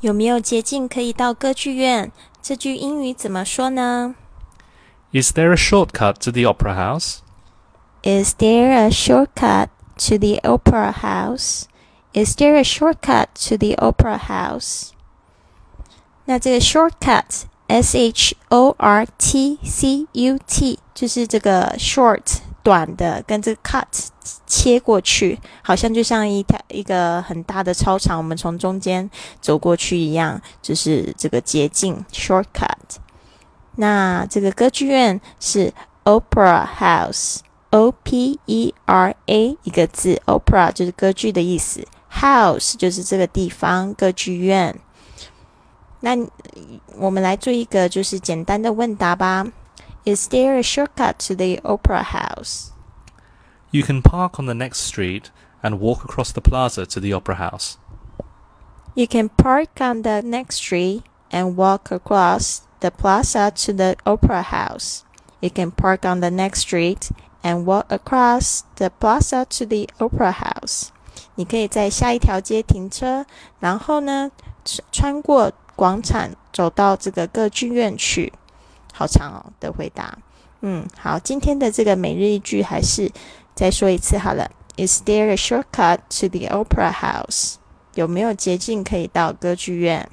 有没有捷径可以到歌剧院？这句英语怎么说呢？Is there a shortcut to the opera house? Is there a shortcut to the opera house? Is there a shortcut to the opera house? 那这个 shortcut S H O R T C U T 就是这个 short 短的，跟这个 cut 切过去，好像就像一条一个很大的操场，我们从中间走过去一样，就是这个捷径 shortcut。那这个歌剧院是 opera house，O P E R A 一个字，opera 就是歌剧的意思，house 就是这个地方歌剧院。那我们来做一个就是简单的问答吧。Is there a shortcut to the opera house? You can park on the next street and walk across the plaza to the opera house. You can park on the next street and walk across the plaza to the opera house. You can park on the next street and walk across the plaza to the opera house. 你可以在下一条街停车，然后呢，穿过广场走到这个歌剧院去， 好长哦的回答。嗯，好，今天的这个每日一句还是再说一次好了。Is there a shortcut to the opera house？有没有捷径可以到歌剧院？